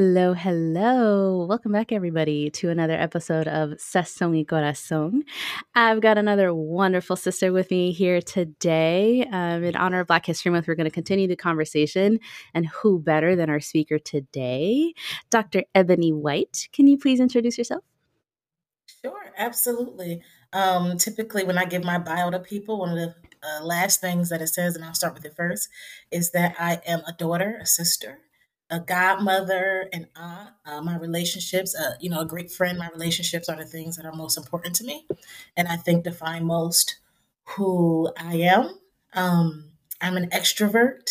Hello, hello. Welcome back, everybody, to another episode of Sazón y Corazón. I've got another wonderful sister with me here today. Um, in honor of Black History Month, we're going to continue the conversation. And who better than our speaker today, Dr. Ebony White? Can you please introduce yourself? Sure, absolutely. Um, typically, when I give my bio to people, one of the uh, last things that it says, and I'll start with it first, is that I am a daughter, a sister, a godmother and aunt. Uh, my relationships, uh, you know, a great friend. My relationships are the things that are most important to me, and I think define most who I am. Um, I'm an extrovert,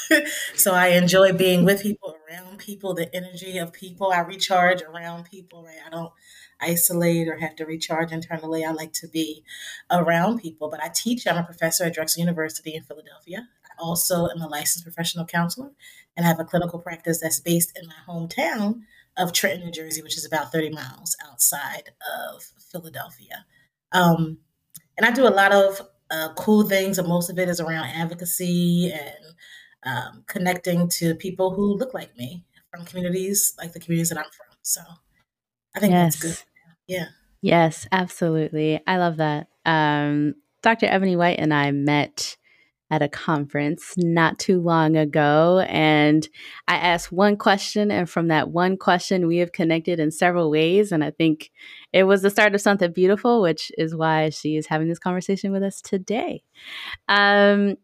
so I enjoy being with people, around people, the energy of people. I recharge around people. Right, I don't isolate or have to recharge internally. I like to be around people, but I teach. I'm a professor at Drexel University in Philadelphia. I also am a licensed professional counselor and I have a clinical practice that's based in my hometown of Trenton, New Jersey, which is about 30 miles outside of Philadelphia. Um, and I do a lot of uh, cool things, and most of it is around advocacy and um, connecting to people who look like me from communities like the communities that I'm from. So I think yes. that's good. Yeah. Yes, absolutely. I love that. Um, Dr. Ebony White and I met at a conference not too long ago. And I asked one question, and from that one question, we have connected in several ways. And I think it was the start of something beautiful, which is why she is having this conversation with us today. Um,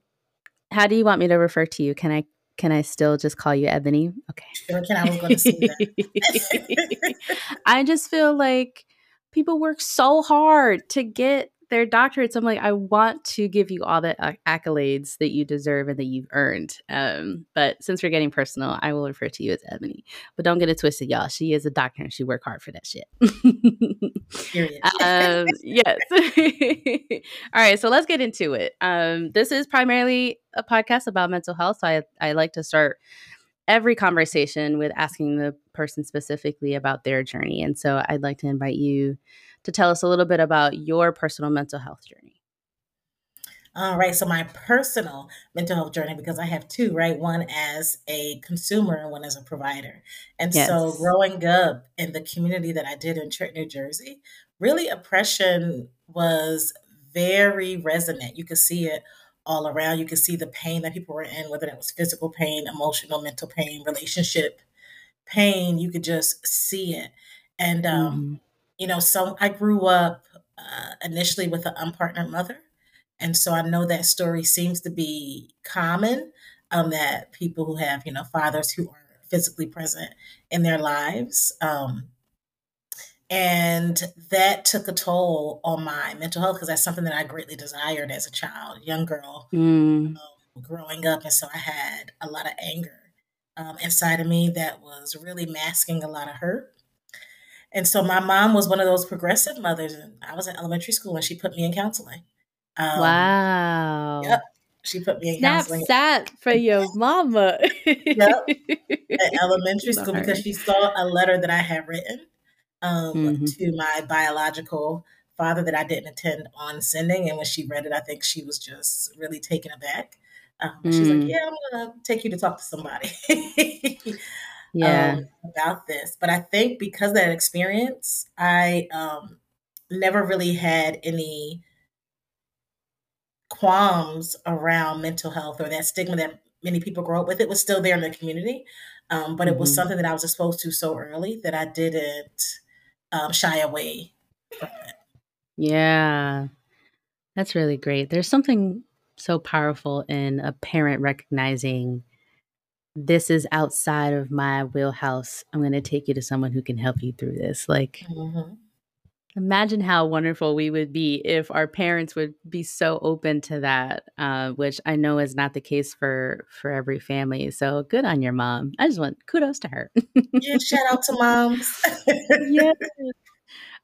how do you want me to refer to you? Can I can I still just call you Ebony? Okay. Sure can. I was going to say that. I just feel like people work so hard to get their doctorates, I'm like, I want to give you all the accolades that you deserve and that you've earned. Um, but since we're getting personal, I will refer to you as Ebony. But don't get it twisted, y'all. She is a doctor and she worked hard for that shit. um, yes. all right, so let's get into it. Um, this is primarily a podcast about mental health. So I, I like to start every conversation with asking the person specifically about their journey. And so I'd like to invite you to tell us a little bit about your personal mental health journey. All right. So, my personal mental health journey, because I have two, right? One as a consumer and one as a provider. And yes. so, growing up in the community that I did in Trenton, New Jersey, really oppression was very resonant. You could see it all around. You could see the pain that people were in, whether that was physical pain, emotional, mental pain, relationship pain. You could just see it. And um, mm-hmm you know, so I grew up uh, initially with an unpartnered mother. And so I know that story seems to be common um, that people who have, you know, fathers who aren't physically present in their lives. Um, and that took a toll on my mental health because that's something that I greatly desired as a child, young girl, mm. um, growing up. And so I had a lot of anger um, inside of me that was really masking a lot of hurt. And so my mom was one of those progressive mothers, and I was in elementary school when she put me in counseling. Um, wow. Yep. She put me in Snap counseling. Snap for your mama. yep. At elementary school because she saw a letter that I had written um, mm-hmm. to my biological father that I didn't intend on sending. And when she read it, I think she was just really taken aback. Um, mm. She's like, mm. "Yeah, I'm gonna take you to talk to somebody." yeah. Um, about this. But I think because that experience, I um, never really had any qualms around mental health or that stigma that many people grow up with. It was still there in the community, um, but mm-hmm. it was mm-hmm. something that I was exposed to so early that I didn't um, shy away from it. Yeah, that's really great. There's something so powerful in a parent recognizing this is outside of my wheelhouse. I'm going to take you to someone who can help you through this. Like, mm-hmm. imagine how wonderful we would be if our parents would be so open to that, uh, which I know is not the case for for every family. So good on your mom. I just want kudos to her. yeah, shout out to moms. yeah.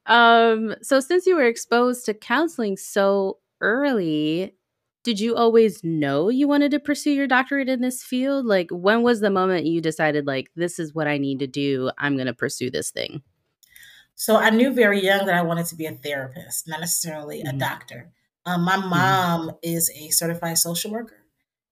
Um. So since you were exposed to counseling so early, did you always know you wanted to pursue your doctorate in this field? Like, when was the moment you decided, like, this is what I need to do? I'm going to pursue this thing? So, I knew very young that I wanted to be a therapist, not necessarily mm-hmm. a doctor. Um, my mm-hmm. mom mm-hmm. is a certified social worker.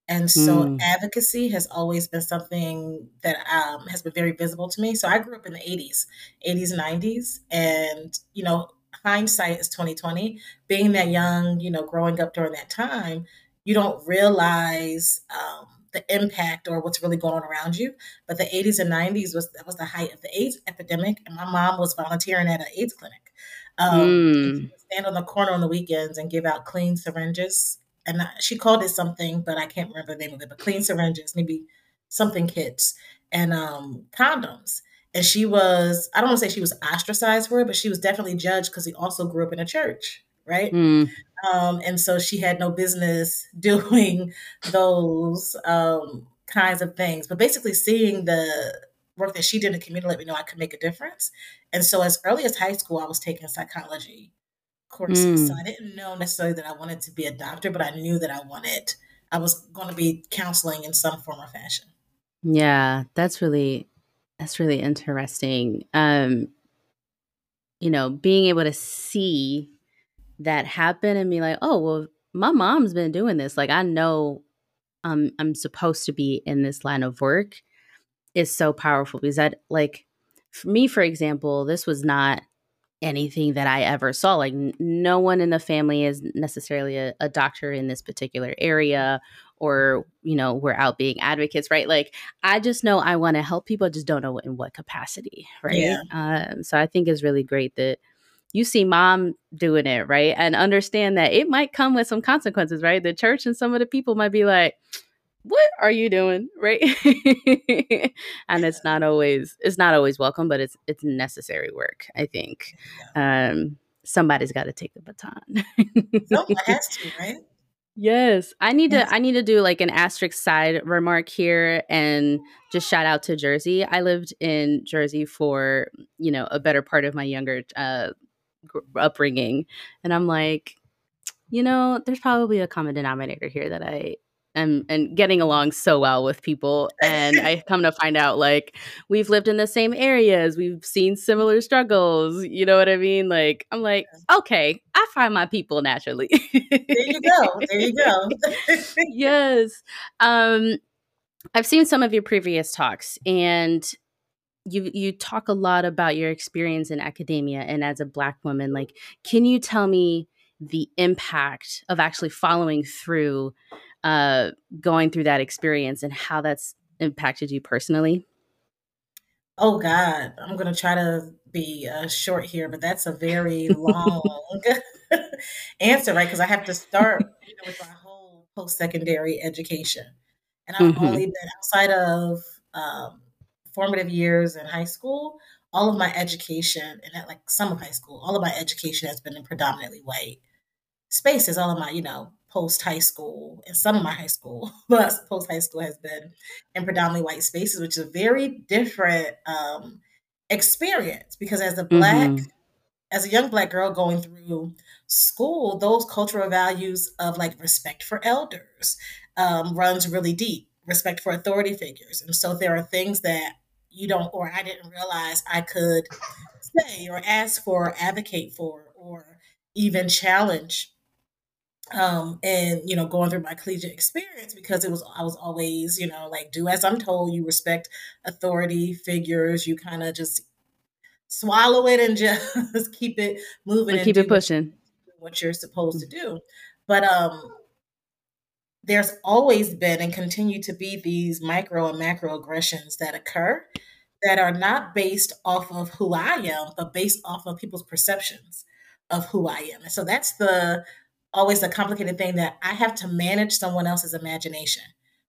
And so mm. advocacy has always been something that um, has been very visible to me. So I grew up in the 80s, 80s, 90s. And, you know, hindsight is 2020. Being that young, you know, growing up during that time, you don't realize um, the impact or what's really going on around you. But the 80s and 90s was that was the height of the AIDS epidemic, and my mom was volunteering at an AIDS clinic. Um, mm. stand on the corner on the weekends and give out clean syringes, and she called it something, but I can't remember the name of it. But clean syringes, maybe something kits and um, condoms. And she was, I don't want to say she was ostracized for it, but she was definitely judged because he also grew up in a church, right? Mm. Um, and so she had no business doing those um, kinds of things. But basically, seeing the work that she did in the community let me know I could make a difference. And so, as early as high school, I was taking psychology courses. Mm. So I didn't know necessarily that I wanted to be a doctor, but I knew that I wanted, I was going to be counseling in some form or fashion. Yeah, that's really, that's really interesting. Um, you know, being able to see that happen and be like, oh, well, my mom's been doing this. Like, I know um, I'm supposed to be in this line of work is so powerful because that, like, for me, for example, this was not anything that I ever saw. Like, n- no one in the family is necessarily a, a doctor in this particular area or you know we're out being advocates right like i just know i want to help people I just don't know in what capacity right yeah. um, so i think it's really great that you see mom doing it, right? And understand that it might come with some consequences, right? The church and some of the people might be like, what are you doing? Right? And it's not always it's not always welcome but it's it's necessary work i think. Um somebody's got to take the baton. Someone has to right? Yes, I need to I need to do like an asterisk side remark here and just shout out to Jersey. I lived in Jersey for, you know, a better part of my younger uh upbringing and i'm like you know there's probably a common denominator here that i am and getting along so well with people and i come to find out like we've lived in the same areas we've seen similar struggles you know what i mean? Like i'm like okay i find my people naturally. There you go there you go. Yes um i've seen some of your previous talks and you you talk a lot about your experience in academia and as a black woman like can you tell me the impact of actually following through uh going through that experience and how that's impacted you personally oh god i'm going to try to be uh, short here but that's a very long answer right because i have to start you know, with my whole post-secondary education and i've mm-hmm. only been outside of um, formative years in high school, all of my education, and at like some of high school, all of my education has been in predominantly white spaces. All of my, you know, post high school and some of my high school, but post high school has been in predominantly white spaces, which is a very different um, experience because as a black, mm-hmm. as a young black girl going through school, those cultural values of like respect for elders um, runs really deep respect for authority figures. And so there are things that you don't, or I didn't realize I could say or ask for, or advocate for, or even challenge. Um, and you know, going through my collegiate experience because it was I was always, you know, like do as I'm told, you respect authority figures, you kind of just swallow it and just keep it moving and, keep it pushing what you're supposed to do. But um there's always been and continue to be these micro and macro aggressions that occur that are not based off of who I am, but based off of people's perceptions of who I am. And so that's the always a complicated thing that I have to manage someone else's imagination,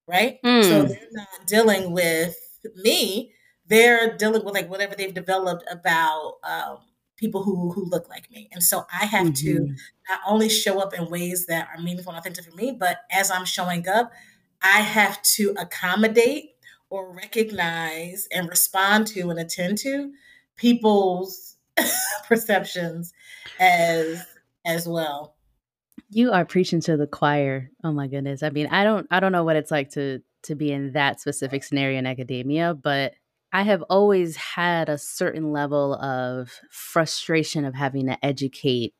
right? Mm. So they're not dealing with me, they're dealing with like whatever they've developed about um, people who who look like me. And so I have mm-hmm. to not only show up in ways that are meaningful and authentic for me, but as I'm showing up, I have to accommodate or recognize and respond to and attend to people's perceptions as as well. You are preaching to the choir. Oh my goodness. I mean, I don't I don't know what it's like to to be in that specific scenario in academia, but I have always had a certain level of frustration of having to educate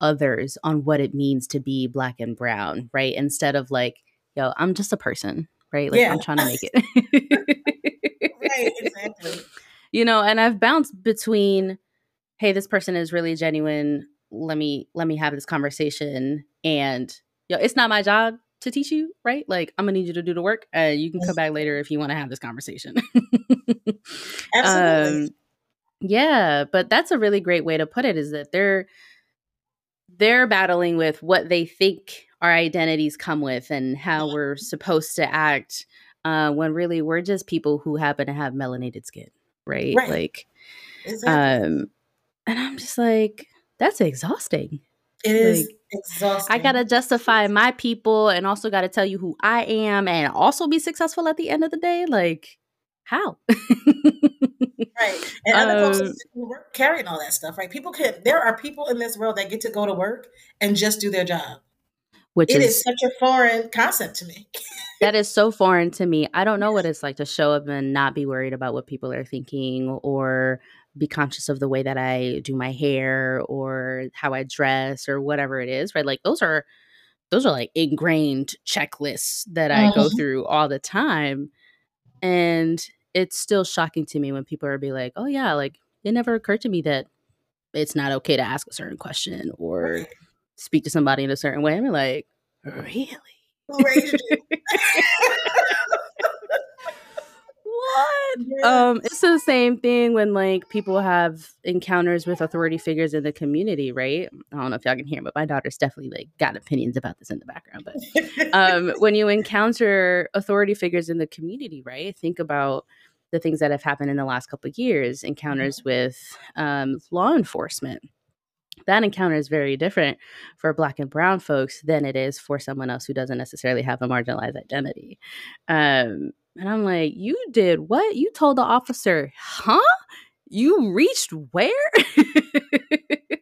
others on what it means to be black and brown, right? Instead of like yo, I'm just a person, right? Like, Yeah. I'm trying to make it. right, exactly. you know, and I've bounced between, hey, this person is really genuine. Let me let me have this conversation, and yo, it's not my job to teach you, right? Like, I'm gonna need you to do the work, and you can come back later if you want to have this conversation. Absolutely. Um, yeah, but that's a really great way to put it. Is that they're they're battling with what they think our identities come with and how we're supposed to act uh, when really we're just people who happen to have melanated skin, right? Right. Like, exactly. um, and I'm just like, that's exhausting. it is like, exhausting. I gotta justify my people and also gotta tell you who I am and also be successful at the end of the day. Like, how? Right. And other folks Um, at work carrying all that stuff, right? People can there are people in this world that get to go to work and just do their job. Which It is is such a foreign concept to me. that is so foreign to me. I don't know what it's like to show up and not be worried about what people are thinking or be conscious of the way that I do my hair or how I dress or whatever it is, right? Like those are those are like ingrained checklists that I go Mhm. through all the time. And it's still shocking to me when people are be like, "Oh yeah, like it never occurred to me that it's not okay to ask a certain question or speak to somebody in a certain way." I'm like, "Really?" raised you? What? Um, it's the same thing when like people have encounters with authority figures in the community, right? I don't know if y'all can hear, but my daughter's definitely like got opinions about this in the background. But um, when you encounter authority figures in the community, right? Think about the things that have happened in the last couple of years. Encounters with um, law enforcement. That encounter is very different for Black and Brown folks than it is for someone else who doesn't necessarily have a marginalized identity. Um, and I'm like, you did what? You told the officer, huh? You reached where?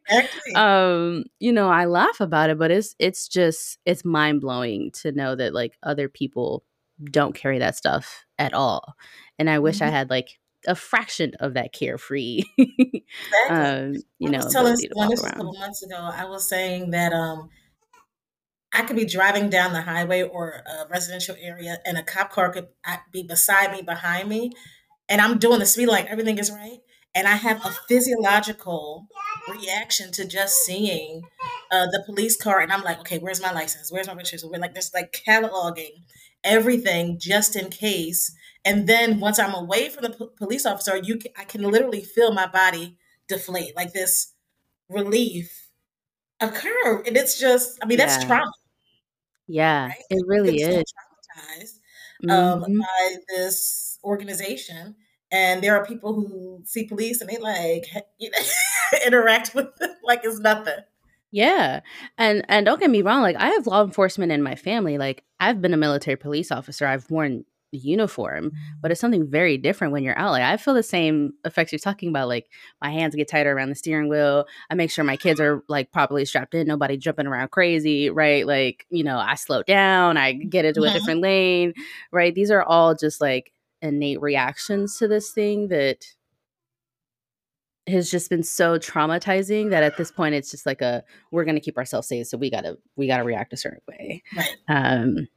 Exactly. um, you know, I laugh about it, but it's it's just it's mind blowing to know that like other people don't carry that stuff at all. And I wish I Mhm. had like a fraction of that carefree exactly. um, you know, telling someone this a couple months ago. I was saying that um, I could be driving down the highway or a residential area, and a cop car could be beside me, behind me, and I'm doing the speed like everything is right, and I have a physiological reaction to just seeing uh, the police car, and I'm like, okay, where's my license? Where's my registration? We're like, there's like cataloging everything just in case. And then once I'm away from the p- police officer, you can, I can literally feel my body deflate, like this relief occur, and it's just, I mean, that's Yeah. trauma, Yeah, right? it really is. traumatized um, Mhm. by this organization. And there are people who see police and they like you know, interact with them like it's nothing. Yeah. And and don't get me wrong, like I have law enforcement in my family. Like I've been a military police officer. I've worn uniform, but it's something very different when you're out. Like I feel the same effects you're talking about. Like my hands get tighter around the steering wheel. I make sure my kids are like properly strapped in, nobody jumping around crazy, right? Like, you know, I slow down, I get into a Mhm. different lane, right? These are all just like innate reactions to this thing that has just been so traumatizing that at this point it's just like a we're going to keep ourselves safe so we got to we got to react a certain way Right. um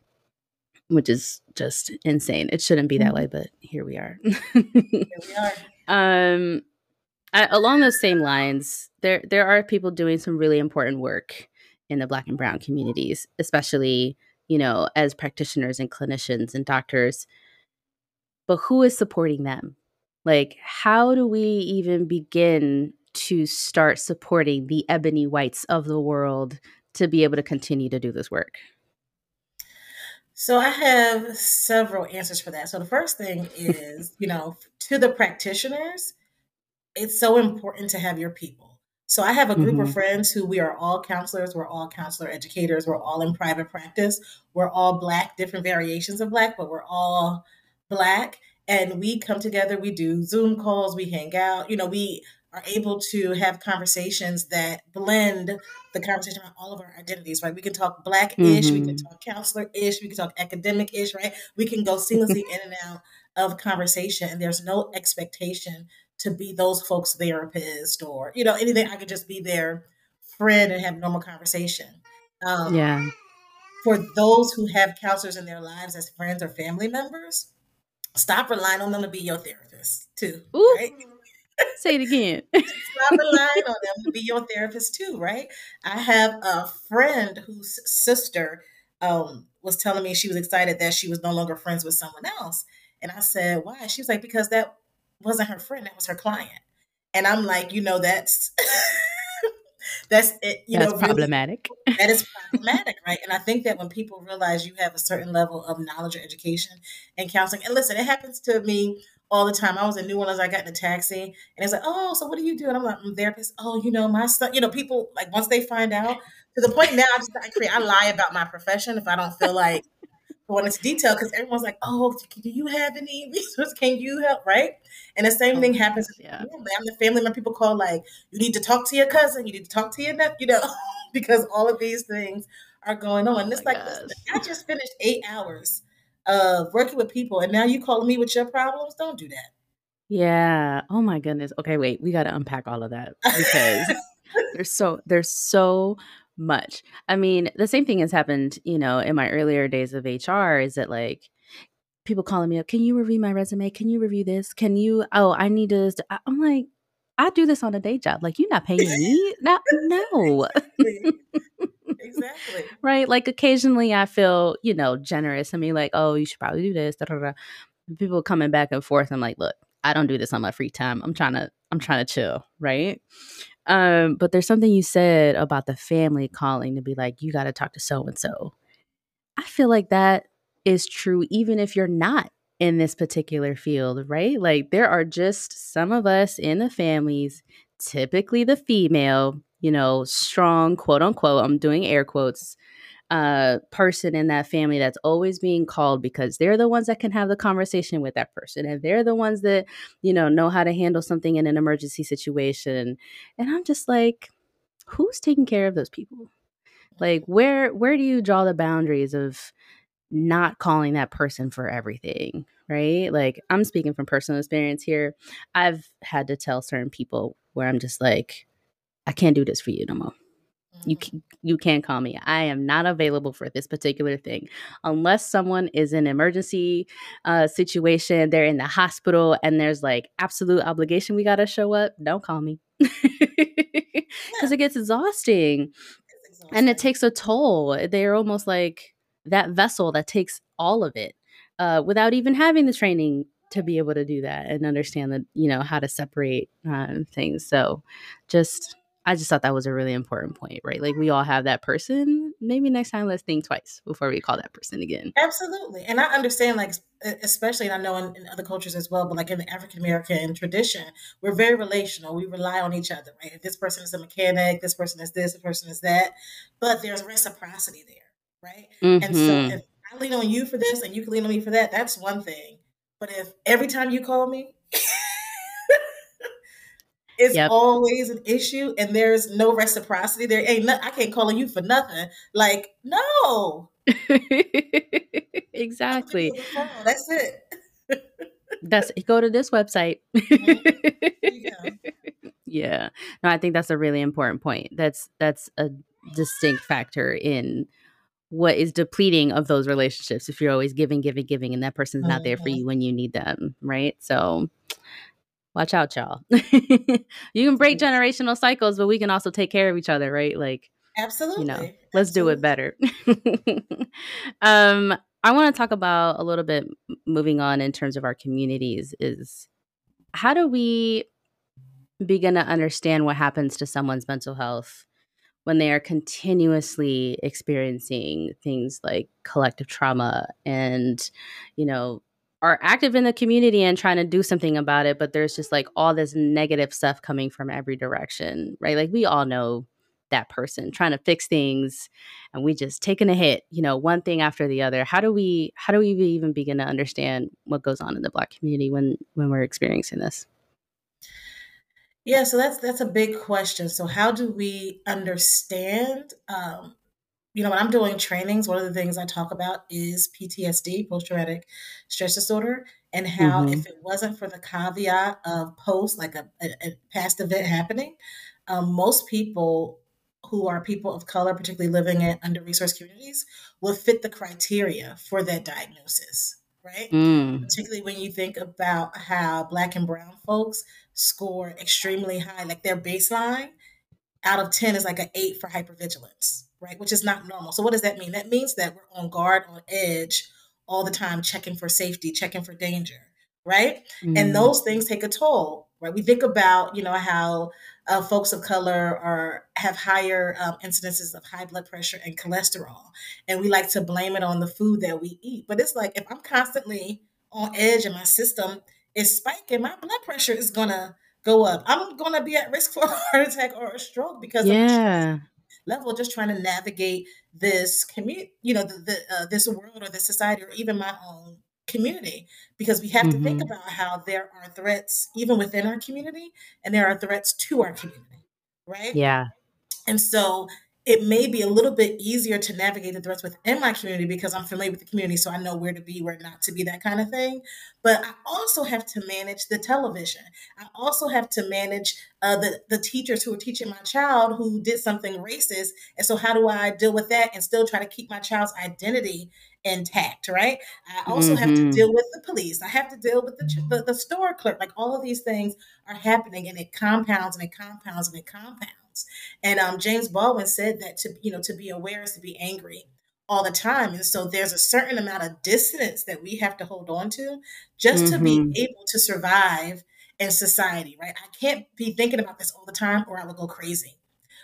which is just insane. It shouldn't be that Mhm. way but here we are. Here we are. um I, along those same lines there there are people doing some really important work in the black and brown communities especially you know as practitioners and clinicians and doctors. But who is supporting them? Like how do we even begin to start supporting the ebony whites of the world to be able to continue to do this work So I have several answers for that. So the first thing is, you know, to the practitioners, it's so important to have your people. So I have a group of Mhm. friends who we are all counselors, we're all counselor educators, we're all in private practice, we're all black, different variations of black, but we're all black. And we come together, we do Zoom calls, we hang out, you know, we are able to have conversations that blend the conversation around all of our identities, right? We can talk black-ish, we can Mhm. talk counselor-ish, we can talk academic-ish, right? We can go seamlessly in and out of conversation, and there's no expectation to be those folks' therapist or you know anything. I could just be their friend and have normal conversation. Um, yeah for those who have counselors in their lives as friends or family members, stop relying on them to be your therapist too. Ooh. Right? Say it again. Stop relying on them to be your therapist too, right? I have a friend whose sister um, was telling me she was excited that she was no longer friends with someone else. And I said, why? She was like, because that wasn't her friend, that was her client. And I'm like, you know, that's that's it, you that's know, problematic. Really, that is problematic, right? And I think that when people realize you have a certain level of knowledge or education and counseling, and listen, it happens to me all the time. I was in New Orleans, I got in a taxi, and it's like, oh, so what do you do? And I'm like, I'm therapist. Oh, you know, my son, you know, people like once they find out, to the point now, I just I create, I lie about my profession if I don't feel like going into detail because everyone's like, oh, do you have any resources? Can you help? Right. And the same oh, thing happens. Yeah. I'm the family when people call like, you need to talk to your cousin, you need to talk to your nephew, you know, because all of these things are going on. Oh, it's like, listen, I just finished eight hours of working with people, and now you calling me with your problems. Don't do that. Yeah. Oh my goodness. Okay, wait. We got to unpack all of that because there's so there's so much. I mean, the same thing has happened, you know, in my earlier days of HR is that like people calling me up, can you review my resume? Can you review this? Can you oh, I need to I'm like I do this on a day job. Like you're not paying me? no, no. Exactly. right? Like occasionally I feel, you know, generous. I mean, like, oh, you should probably do this. Da, da, da. People coming back and forth. I'm like, look, I don't do this on my free time. I'm trying to, I'm trying to chill, right? Um, but there's something you said about the family calling to be like, you got to talk to so and so. I feel like that is true even if you're not in this particular field, right? Like there are just some of us in the families, typically the female, you know, strong, quote unquote, I'm doing air quotes, uh, person in that family that's always being called because they're the ones that can have the conversation with that person and they're the ones that, you know, know how to handle something in an emergency situation. And I'm just like, who's taking care of those people? Like where where do you draw the boundaries of not calling that person for everything, right? Like I'm speaking from personal experience here. I've had to tell certain people where I'm just like, I can't do this for you no more. You mm-hmm. can, you can't call me. I am not available for this particular thing unless someone is in an emergency uh, situation. They're in the hospital and there's like absolute obligation. We gotta show up. Don't call me because yeah. it gets exhausting. exhausting and it takes a toll. They're almost like that vessel that takes all of it uh, without even having the training to be able to do that and understand that you know how to separate um, things. So just I just thought that was a really important point, right? Like we all have that person. Maybe next time let's think twice before we call that person again. Absolutely. And I understand like especially and I know in, in other cultures as well, but like in the African American tradition, we're very relational. We rely on each other, right? If this person is a mechanic, this person is this, this person is that. But there's reciprocity there, right? Mm-hmm. And so mm-hmm. if I lean on you for this and you can lean on me for that, that's one thing. But if every time you call me, it's yep. always an issue and there's no reciprocity. There ain't no, I can't call on you for nothing. Like, no. exactly. That's it. that's go to this website. Mm-hmm. yeah. No, I think that's a really important point. That's that's a distinct factor in what is depleting of those relationships if you're always giving, giving, giving, and that person's not there for mm-hmm. you when you need them, right? So watch out, y'all. you can break generational cycles, but we can also take care of each other, right? Like, absolutely. You know, let's absolutely. do it better. um, I want to talk about a little bit moving on in terms of our communities. Is how do we begin to understand what happens to someone's mental health when they are continuously experiencing things like collective trauma and you know are active in the community and trying to do something about it but there's just like all this negative stuff coming from every direction right like we all know that person trying to fix things and we just taking a hit you know one thing after the other how do we how do we even begin to understand what goes on in the black community when when we're experiencing this yeah, so that's that's a big question. So how do we understand? Um, you know, when I'm doing trainings, one of the things I talk about is PTSD, post traumatic stress disorder, and how mm-hmm. if it wasn't for the caveat of post, like a, a, a past event happening, um, most people who are people of color, particularly living in under resourced communities, will fit the criteria for that diagnosis, right? Mm. Particularly when you think about how Black and Brown folks score extremely high, like their baseline out of 10 is like an eight for hypervigilance, right? Which is not normal. So, what does that mean? That means that we're on guard, on edge all the time, checking for safety, checking for danger, right? Mm. And those things take a toll, right? We think about, you know, how uh, folks of color are have higher um, incidences of high blood pressure and cholesterol, and we like to blame it on the food that we eat. But it's like if I'm constantly on edge and my system is spiking, my blood pressure is gonna go up. I'm gonna be at risk for a heart attack or a stroke because yeah. Level just trying to navigate this community, you know, the, the uh, this world or this society or even my own community because we have mm-hmm. to think mm-hmm. about how there are threats even within our community and there are threats to our community right yeah and so it may be a little bit easier to navigate the threats within my community because I'm familiar with the community, so I know where to be, where not to be, that kind of thing. But I also have to manage the television. I also have to manage uh, the the teachers who are teaching my child who did something racist, and so how do I deal with that and still try to keep my child's identity intact? Right. I also mm-hmm. have to mm-hmm. deal with the police. I have to deal with the, the the store clerk. Like all of these things are happening, and it compounds and it compounds and it compounds. And um, James Baldwin said that to you know to be aware is to be angry all the time. And so there's a certain amount of dissonance that we have to hold on to just mm-hmm. to be mm-hmm. able to survive in society, right? I can't be thinking about this all the time or I will go crazy.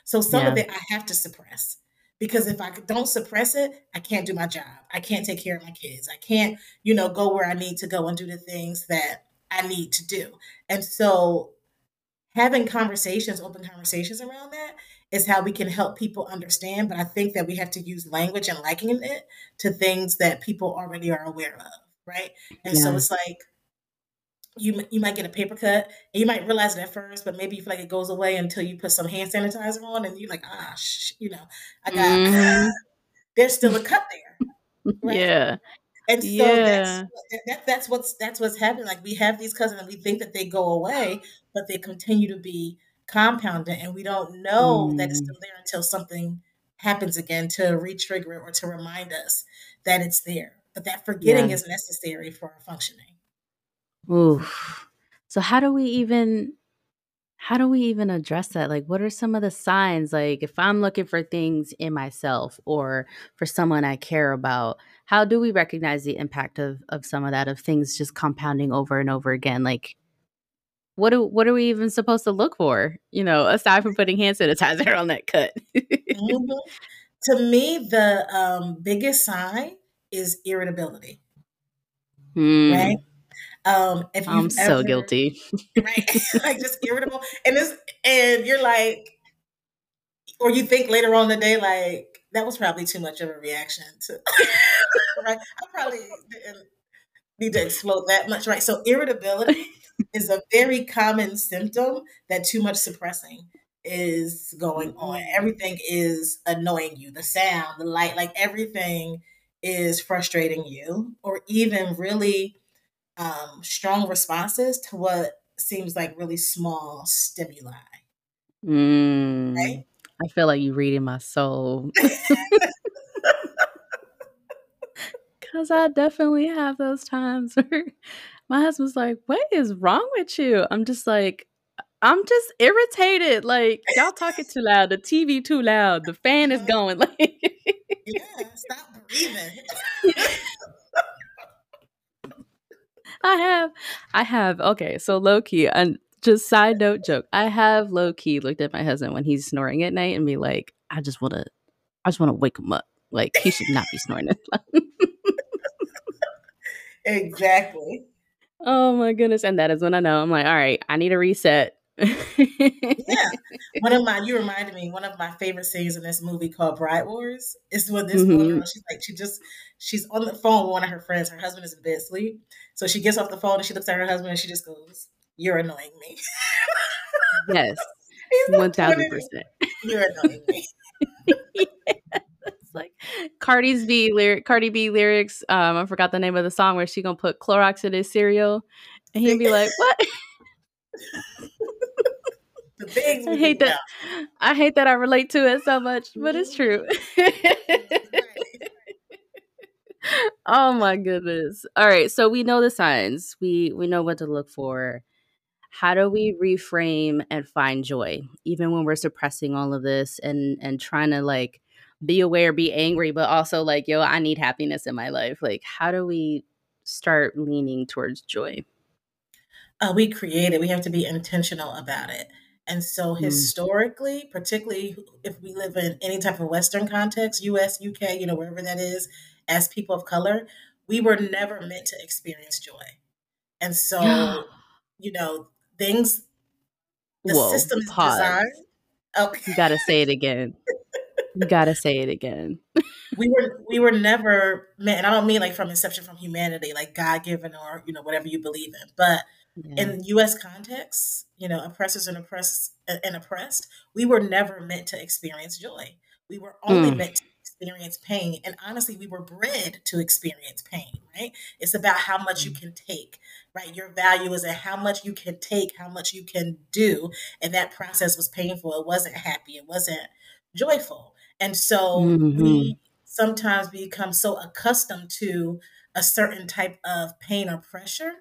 So some yeah. of it I have to suppress because if I don't suppress it, I can't do my job. I can't take care of my kids. I can't, you know, go where I need to go and do the things that I need to do. And so having conversations, open conversations around that is how we can help people understand. But I think that we have to use language and likening it to things that people already are aware of, right? And yeah. so it's like you you might get a paper cut and you might realize it at first, but maybe you feel like it goes away until you put some hand sanitizer on and you're like, ah, sh-, you know, I got mm. there's still a cut there. Right? Yeah. And so yeah. that's that, that's what's that's what's happening. Like we have these cousins and we think that they go away, but they continue to be compounded and we don't know mm. that it's mm. still there until something happens again to re-trigger it or to remind us that it's there. But that forgetting yeah. is necessary for our functioning. Oof. So how do we even how do we even address that? Like, what are some of the signs? Like, if I'm looking for things in myself or for someone I care about, how do we recognize the impact of of some of that of things just compounding over and over again? Like, what do what are we even supposed to look for? You know, aside from putting hand sanitizer on that cut. mm-hmm. To me, the um, biggest sign is irritability. Mm. Right um, if I'm so ever, guilty, right? like just irritable, and this, and you're like, or you think later on the day, like that was probably too much of a reaction to, right? I probably didn't need to explode that much, right? So irritability is a very common symptom that too much suppressing is going on. Mm-hmm. Everything is annoying you. The sound, the light, like everything is frustrating you, or even really um, strong responses to what seems like really small stimuli. Mm, right? I feel like you're reading my soul. Because I definitely have those times where my husband's like, What is wrong with you? I'm just like, I'm just irritated. Like, y'all talking too loud. The TV too loud. The fan is going. Like, yeah, stop breathing. I have, I have. Okay, so low key, and just side note joke. I have low key looked at my husband when he's snoring at night and be like, I just want to, I just want to wake him up. Like he should not be snoring. Exactly. Oh my goodness! And that is when I know I'm like, all right, I need a reset. yeah, one of my you reminded me one of my favorite scenes in this movie called Bride Wars is when this mm-hmm. girl she's like she just she's on the phone with one of her friends. Her husband is in bed asleep, so she gets off the phone and she looks at her husband and she just goes, "You're annoying me." yes, one thousand percent. You're annoying me. It's like Cardi's B lyric, Cardi B lyrics. Um, I forgot the name of the song where she gonna put Clorox in his cereal, and he'd be like, "What?" the things I hate that. I hate that I relate to it so much, but it's true. oh my goodness. All right, so we know the signs. We we know what to look for. How do we reframe and find joy even when we're suppressing all of this and and trying to like be aware, be angry, but also like, yo, I need happiness in my life. Like, how do we start leaning towards joy? Uh, we create it. We have to be intentional about it. And so, mm. historically, particularly if we live in any type of Western context, US, UK, you know, wherever that is, as people of color, we were never meant to experience joy. And so, you know, things, the Whoa, system is pause. designed. Oh. You got to say it again. You gotta say it again. we were we were never meant, and I don't mean like from inception from humanity, like God given or you know whatever you believe in, but yeah. in U.S. context, you know, oppressors and oppressed and oppressed, we were never meant to experience joy. We were only mm. meant to experience pain, and honestly, we were bred to experience pain. Right? It's about how much mm. you can take. Right? Your value is at how much you can take, how much you can do, and that process was painful. It wasn't happy. It wasn't joyful. And so mm-hmm. we sometimes become so accustomed to a certain type of pain or pressure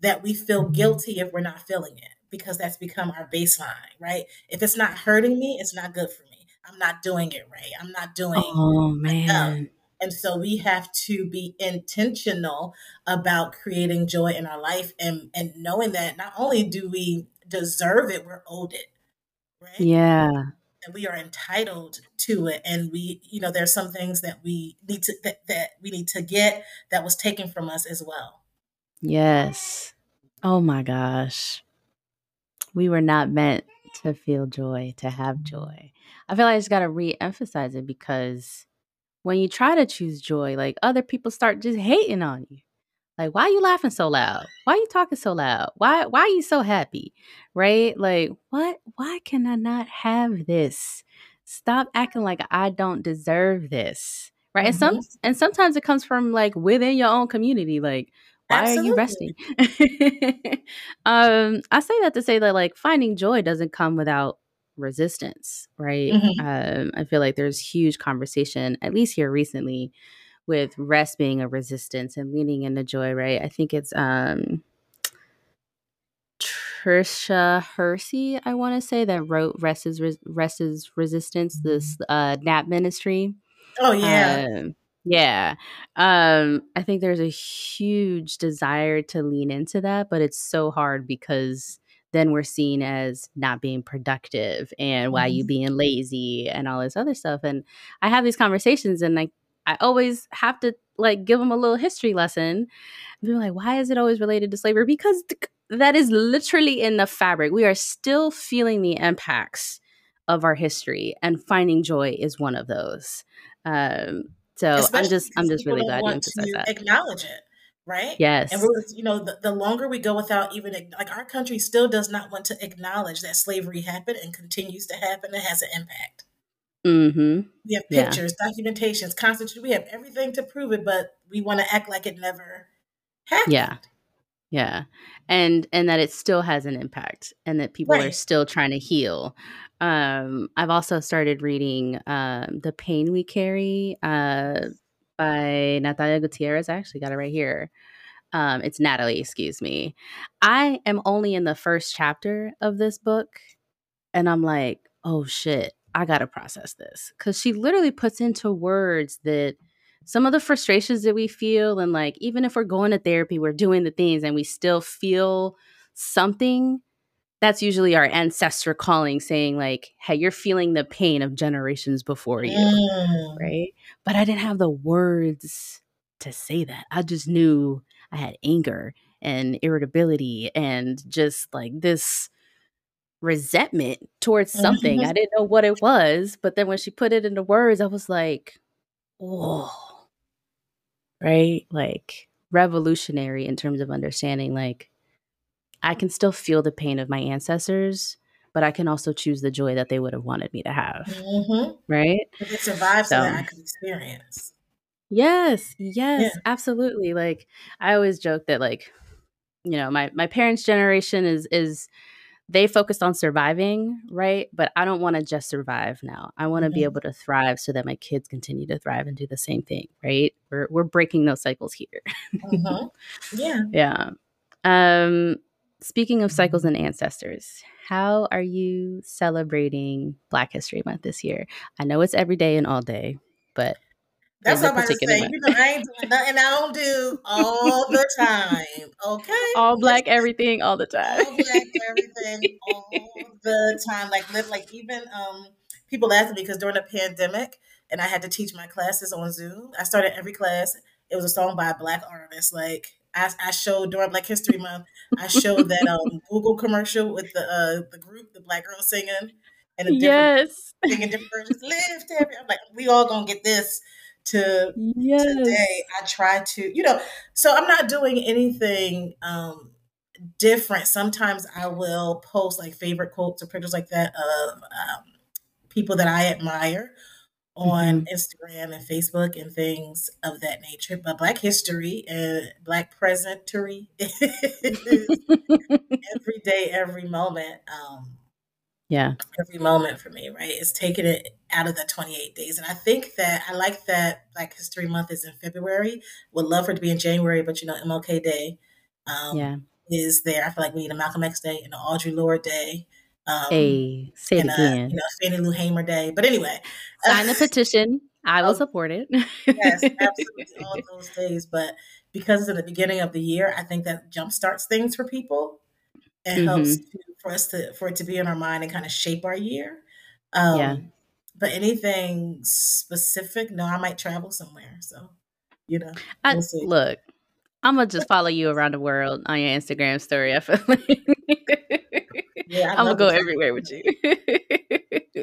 that we feel mm-hmm. guilty if we're not feeling it because that's become our baseline, right? If it's not hurting me, it's not good for me. I'm not doing it right. I'm not doing Oh man. Enough. And so we have to be intentional about creating joy in our life and and knowing that not only do we deserve it, we're owed it. Right? Yeah and we are entitled to it. And we you know there's some things that we need to that, that we need to get that was taken from us as well. Yes. Oh my gosh. We were not meant to feel joy to have joy. I feel like i just got to re-emphasize it because when you try to choose joy like other people start just hating on you like, why are you laughing so loud? Why are you talking so loud? Why why are you so happy? Right? Like, what why can I not have this? Stop acting like I don't deserve this. Right? Mm-hmm. And some and sometimes it comes from like within your own community. Like, why Absolutely. are you resting? um, I say that to say that like finding joy doesn't come without resistance, right? Mm-hmm. Um, I feel like there's huge conversation, at least here recently, with rest being a resistance and leaning into joy, right? I think it's um Tricia Hersey, I want to say, that wrote Rest is, Re- Rest is Resistance, this uh, nap ministry. Oh, yeah. Um, yeah. Um, I think there's a huge desire to lean into that, but it's so hard because then we're seen as not being productive and why mm-hmm. you being lazy and all this other stuff. And I have these conversations and like I always have to like give them a little history lesson. Be like, why is it always related to slavery? Because th- that is literally in the fabric. We are still feeling the impacts of our history, and finding joy is one of those. Um, so Especially I'm just I'm just really glad you emphasized that. Acknowledge it, right? Yes. And we're you know the, the longer we go without even like our country still does not want to acknowledge that slavery happened and continues to happen and has an impact. Mm-hmm. We have pictures, yeah. documentations, constitution. We have everything to prove it, but we want to act like it never happened. Yeah. Yeah. And and that it still has an impact and that people right. are still trying to heal. Um, I've also started reading um, The Pain We Carry uh, by Natalia Gutierrez. I actually got it right here. Um, it's Natalie, excuse me. I am only in the first chapter of this book, and I'm like, oh shit, I got to process this because she literally puts into words that some of the frustrations that we feel, and like, even if we're going to therapy, we're doing the things and we still feel something. That's usually our ancestor calling, saying, like, hey, you're feeling the pain of generations before you. Mm. Right. But I didn't have the words to say that. I just knew I had anger and irritability and just like this resentment towards something. Mm-hmm. I didn't know what it was, but then when she put it into words, I was like, "Whoa!" Right? Like revolutionary in terms of understanding. Like I can still feel the pain of my ancestors, but I can also choose the joy that they would have wanted me to have. Mm-hmm. Right? If it survives so, that I experience. Yes, yes, yeah. absolutely. Like I always joke that like, you know, my my parents' generation is is they focused on surviving, right? But I don't want to just survive now. I want to mm-hmm. be able to thrive so that my kids continue to thrive and do the same thing, right? We're we're breaking those cycles here. mm-hmm. Yeah. Yeah. Um speaking of cycles and ancestors, how are you celebrating Black History Month this year? I know it's every day and all day, but that's what I'm about to say. You know, I ain't doing nothing I don't do all the time. Okay. All black everything all the time. All black everything all the time. Like live like even um people ask me because during the pandemic and I had to teach my classes on Zoom. I started every class. It was a song by a black artist. Like I, I showed during Black History Month, I showed that um Google commercial with the uh the group, the black girl singing and a different yes. singing different versions. Live every I'm like, we all gonna get this to yes. today. I try to, you know, so I'm not doing anything um, different. Sometimes I will post like favorite quotes or pictures like that of um, people that I admire on mm-hmm. Instagram and Facebook and things of that nature. But Black history and Black presentary every day, every moment. Um, yeah. Every moment for me right it's taking it out of the 28 days and i think that i like that black history month is in february. Would love for it to be in january but you know mlk day um, yeah. is there. I feel like we need a malcolm x day and an audre lorde day um, hey say it and again. a, you know fannie lou hamer day. But anyway sign the petition. I will oh, support it. yes absolutely all those days. But because it's in the beginning of the year i think that jump starts things for people. And mm-hmm. helps to for us to for it to be in our mind and kind of shape our year. Um, yeah. But anything specific? No, I might travel somewhere. So, you know, we'll I, look, I'm gonna just follow you around the world on your Instagram story. I feel like yeah, I'm gonna go everywhere with you.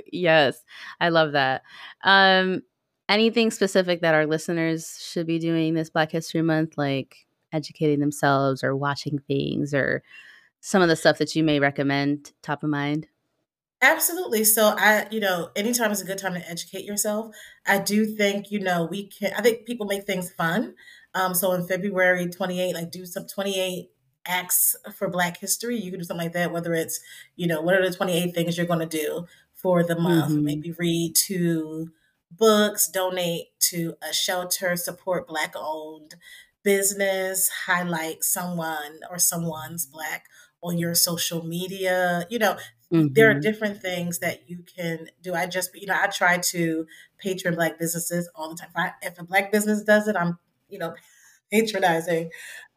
yes, I love that. Um, anything specific that our listeners should be doing this Black History Month, like educating themselves or watching things or some of the stuff that you may recommend top of mind? Absolutely. So I, you know, anytime is a good time to educate yourself. I do think, you know, we can I think people make things fun. Um, so in February 28, like do some 28 acts for Black history. You can do something like that, whether it's, you know, what are the 28 things you're gonna do for the month? Mm-hmm. Maybe read two books, donate to a shelter, support black owned business, highlight someone or someone's black on your social media. You know, mm-hmm. there are mm-hmm. different things that you can do. I just, you know, I try to patron black businesses all the time. If, I, if a black business does it, I'm, you know, patronizing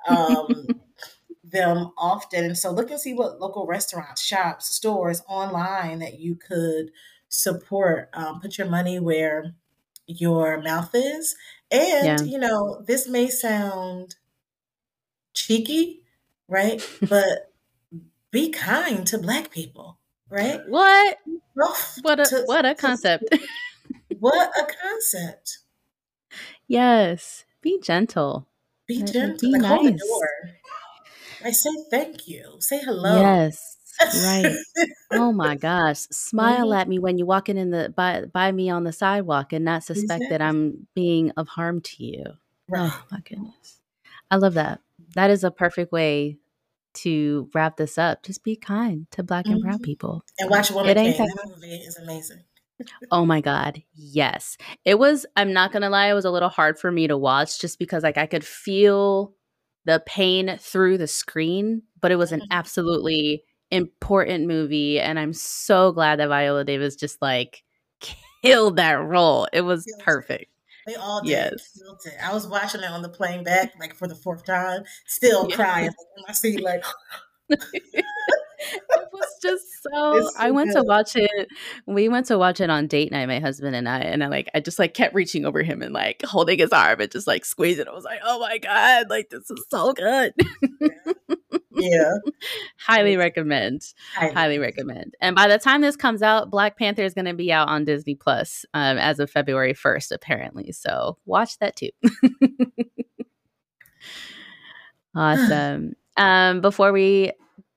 um, them often. And so look and see what local restaurants, shops, stores, online that you could support. Um, put your money where your mouth is. And, yeah. you know, this may sound cheeky, right? But be kind to black people, right? What? what a to, what a concept. To, what a concept. Yes. Be gentle. Be gentle. Be like, nice. Hold the door. I say thank you. Say hello. Yes. Right. oh my gosh. Smile mm-hmm. at me when you're walking in the by by me on the sidewalk and not suspect exactly. that I'm being of harm to you. Right. Oh my goodness. I love that. That is a perfect way to wrap this up, just be kind to Black and Brown mm-hmm. people. And watch Woman King. That, that movie is amazing. oh my god, yes. It was. I'm not gonna lie. It was a little hard for me to watch, just because like I could feel the pain through the screen, but it was an mm-hmm. absolutely important movie, and I'm so glad that Viola Davis just like killed that role. It was perfect. They all did. Yes. I was watching it on the plane back, like for the fourth time, still crying in my seat, like. it was just so, so I went good. to watch it. We went to watch it on date night, my husband and I, and I like I just like kept reaching over him and like holding his arm and just like squeezing. I was like, oh my god, like this is so good. yeah. yeah. highly recommend. Highly. highly. recommend. And by the time this comes out, Black Panther is going to be out on Disney Plus um, as of February 1st, apparently. So watch that too. awesome. Um, before we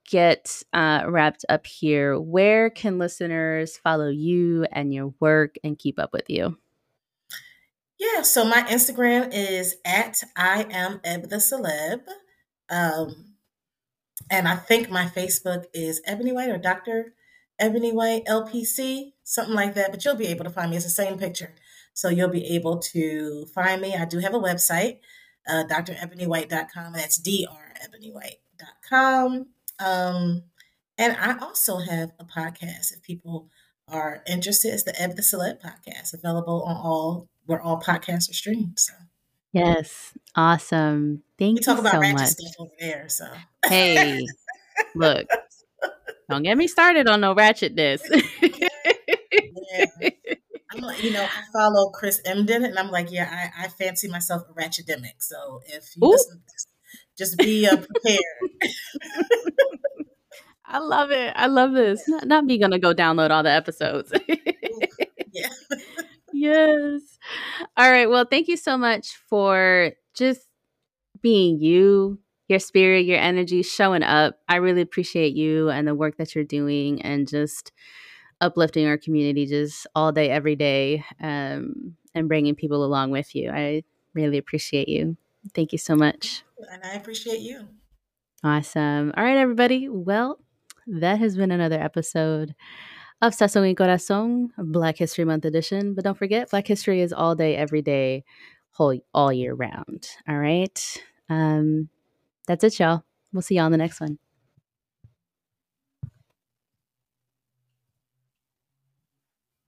get uh, wrapped up here, where can listeners follow you and your work and keep up with you? Yeah, so my Instagram is at I am Eb the Celeb. Um, and I think my Facebook is Ebony White or Dr. Ebony White LPC, something like that. But you'll be able to find me. It's the same picture. So you'll be able to find me. I do have a website, uh, drebonywhite.com. That's drebonywhite.com. Um, and I also have a podcast if people are interested. It's the Eb the Celeb podcast, available on all where all podcasts are streamed. So Yes. Awesome. Thank we you talk about so ratchet much. stuff over there. So Hey, look, don't get me started on no ratchetness. yeah. I'm like, you know, I follow Chris Emdin, and I'm like, yeah, I, I fancy myself a ratchetdemic. So if you Ooh. listen to this, just be uh, prepared. I love it. I love this. Not, not me gonna go download all the episodes. yes. All right. Well, thank you so much for just being you, your spirit, your energy, showing up. I really appreciate you and the work that you're doing and just uplifting our community just all day, every day, um, and bringing people along with you. I really appreciate you. Thank you so much. And I appreciate you. Awesome. All right, everybody. Well, that has been another episode of Sazón y Corazón, Black History Month edition. But don't forget, Black History is all day, every day, whole all year round. All right. Um, that's it, y'all. We'll see y'all on the next one.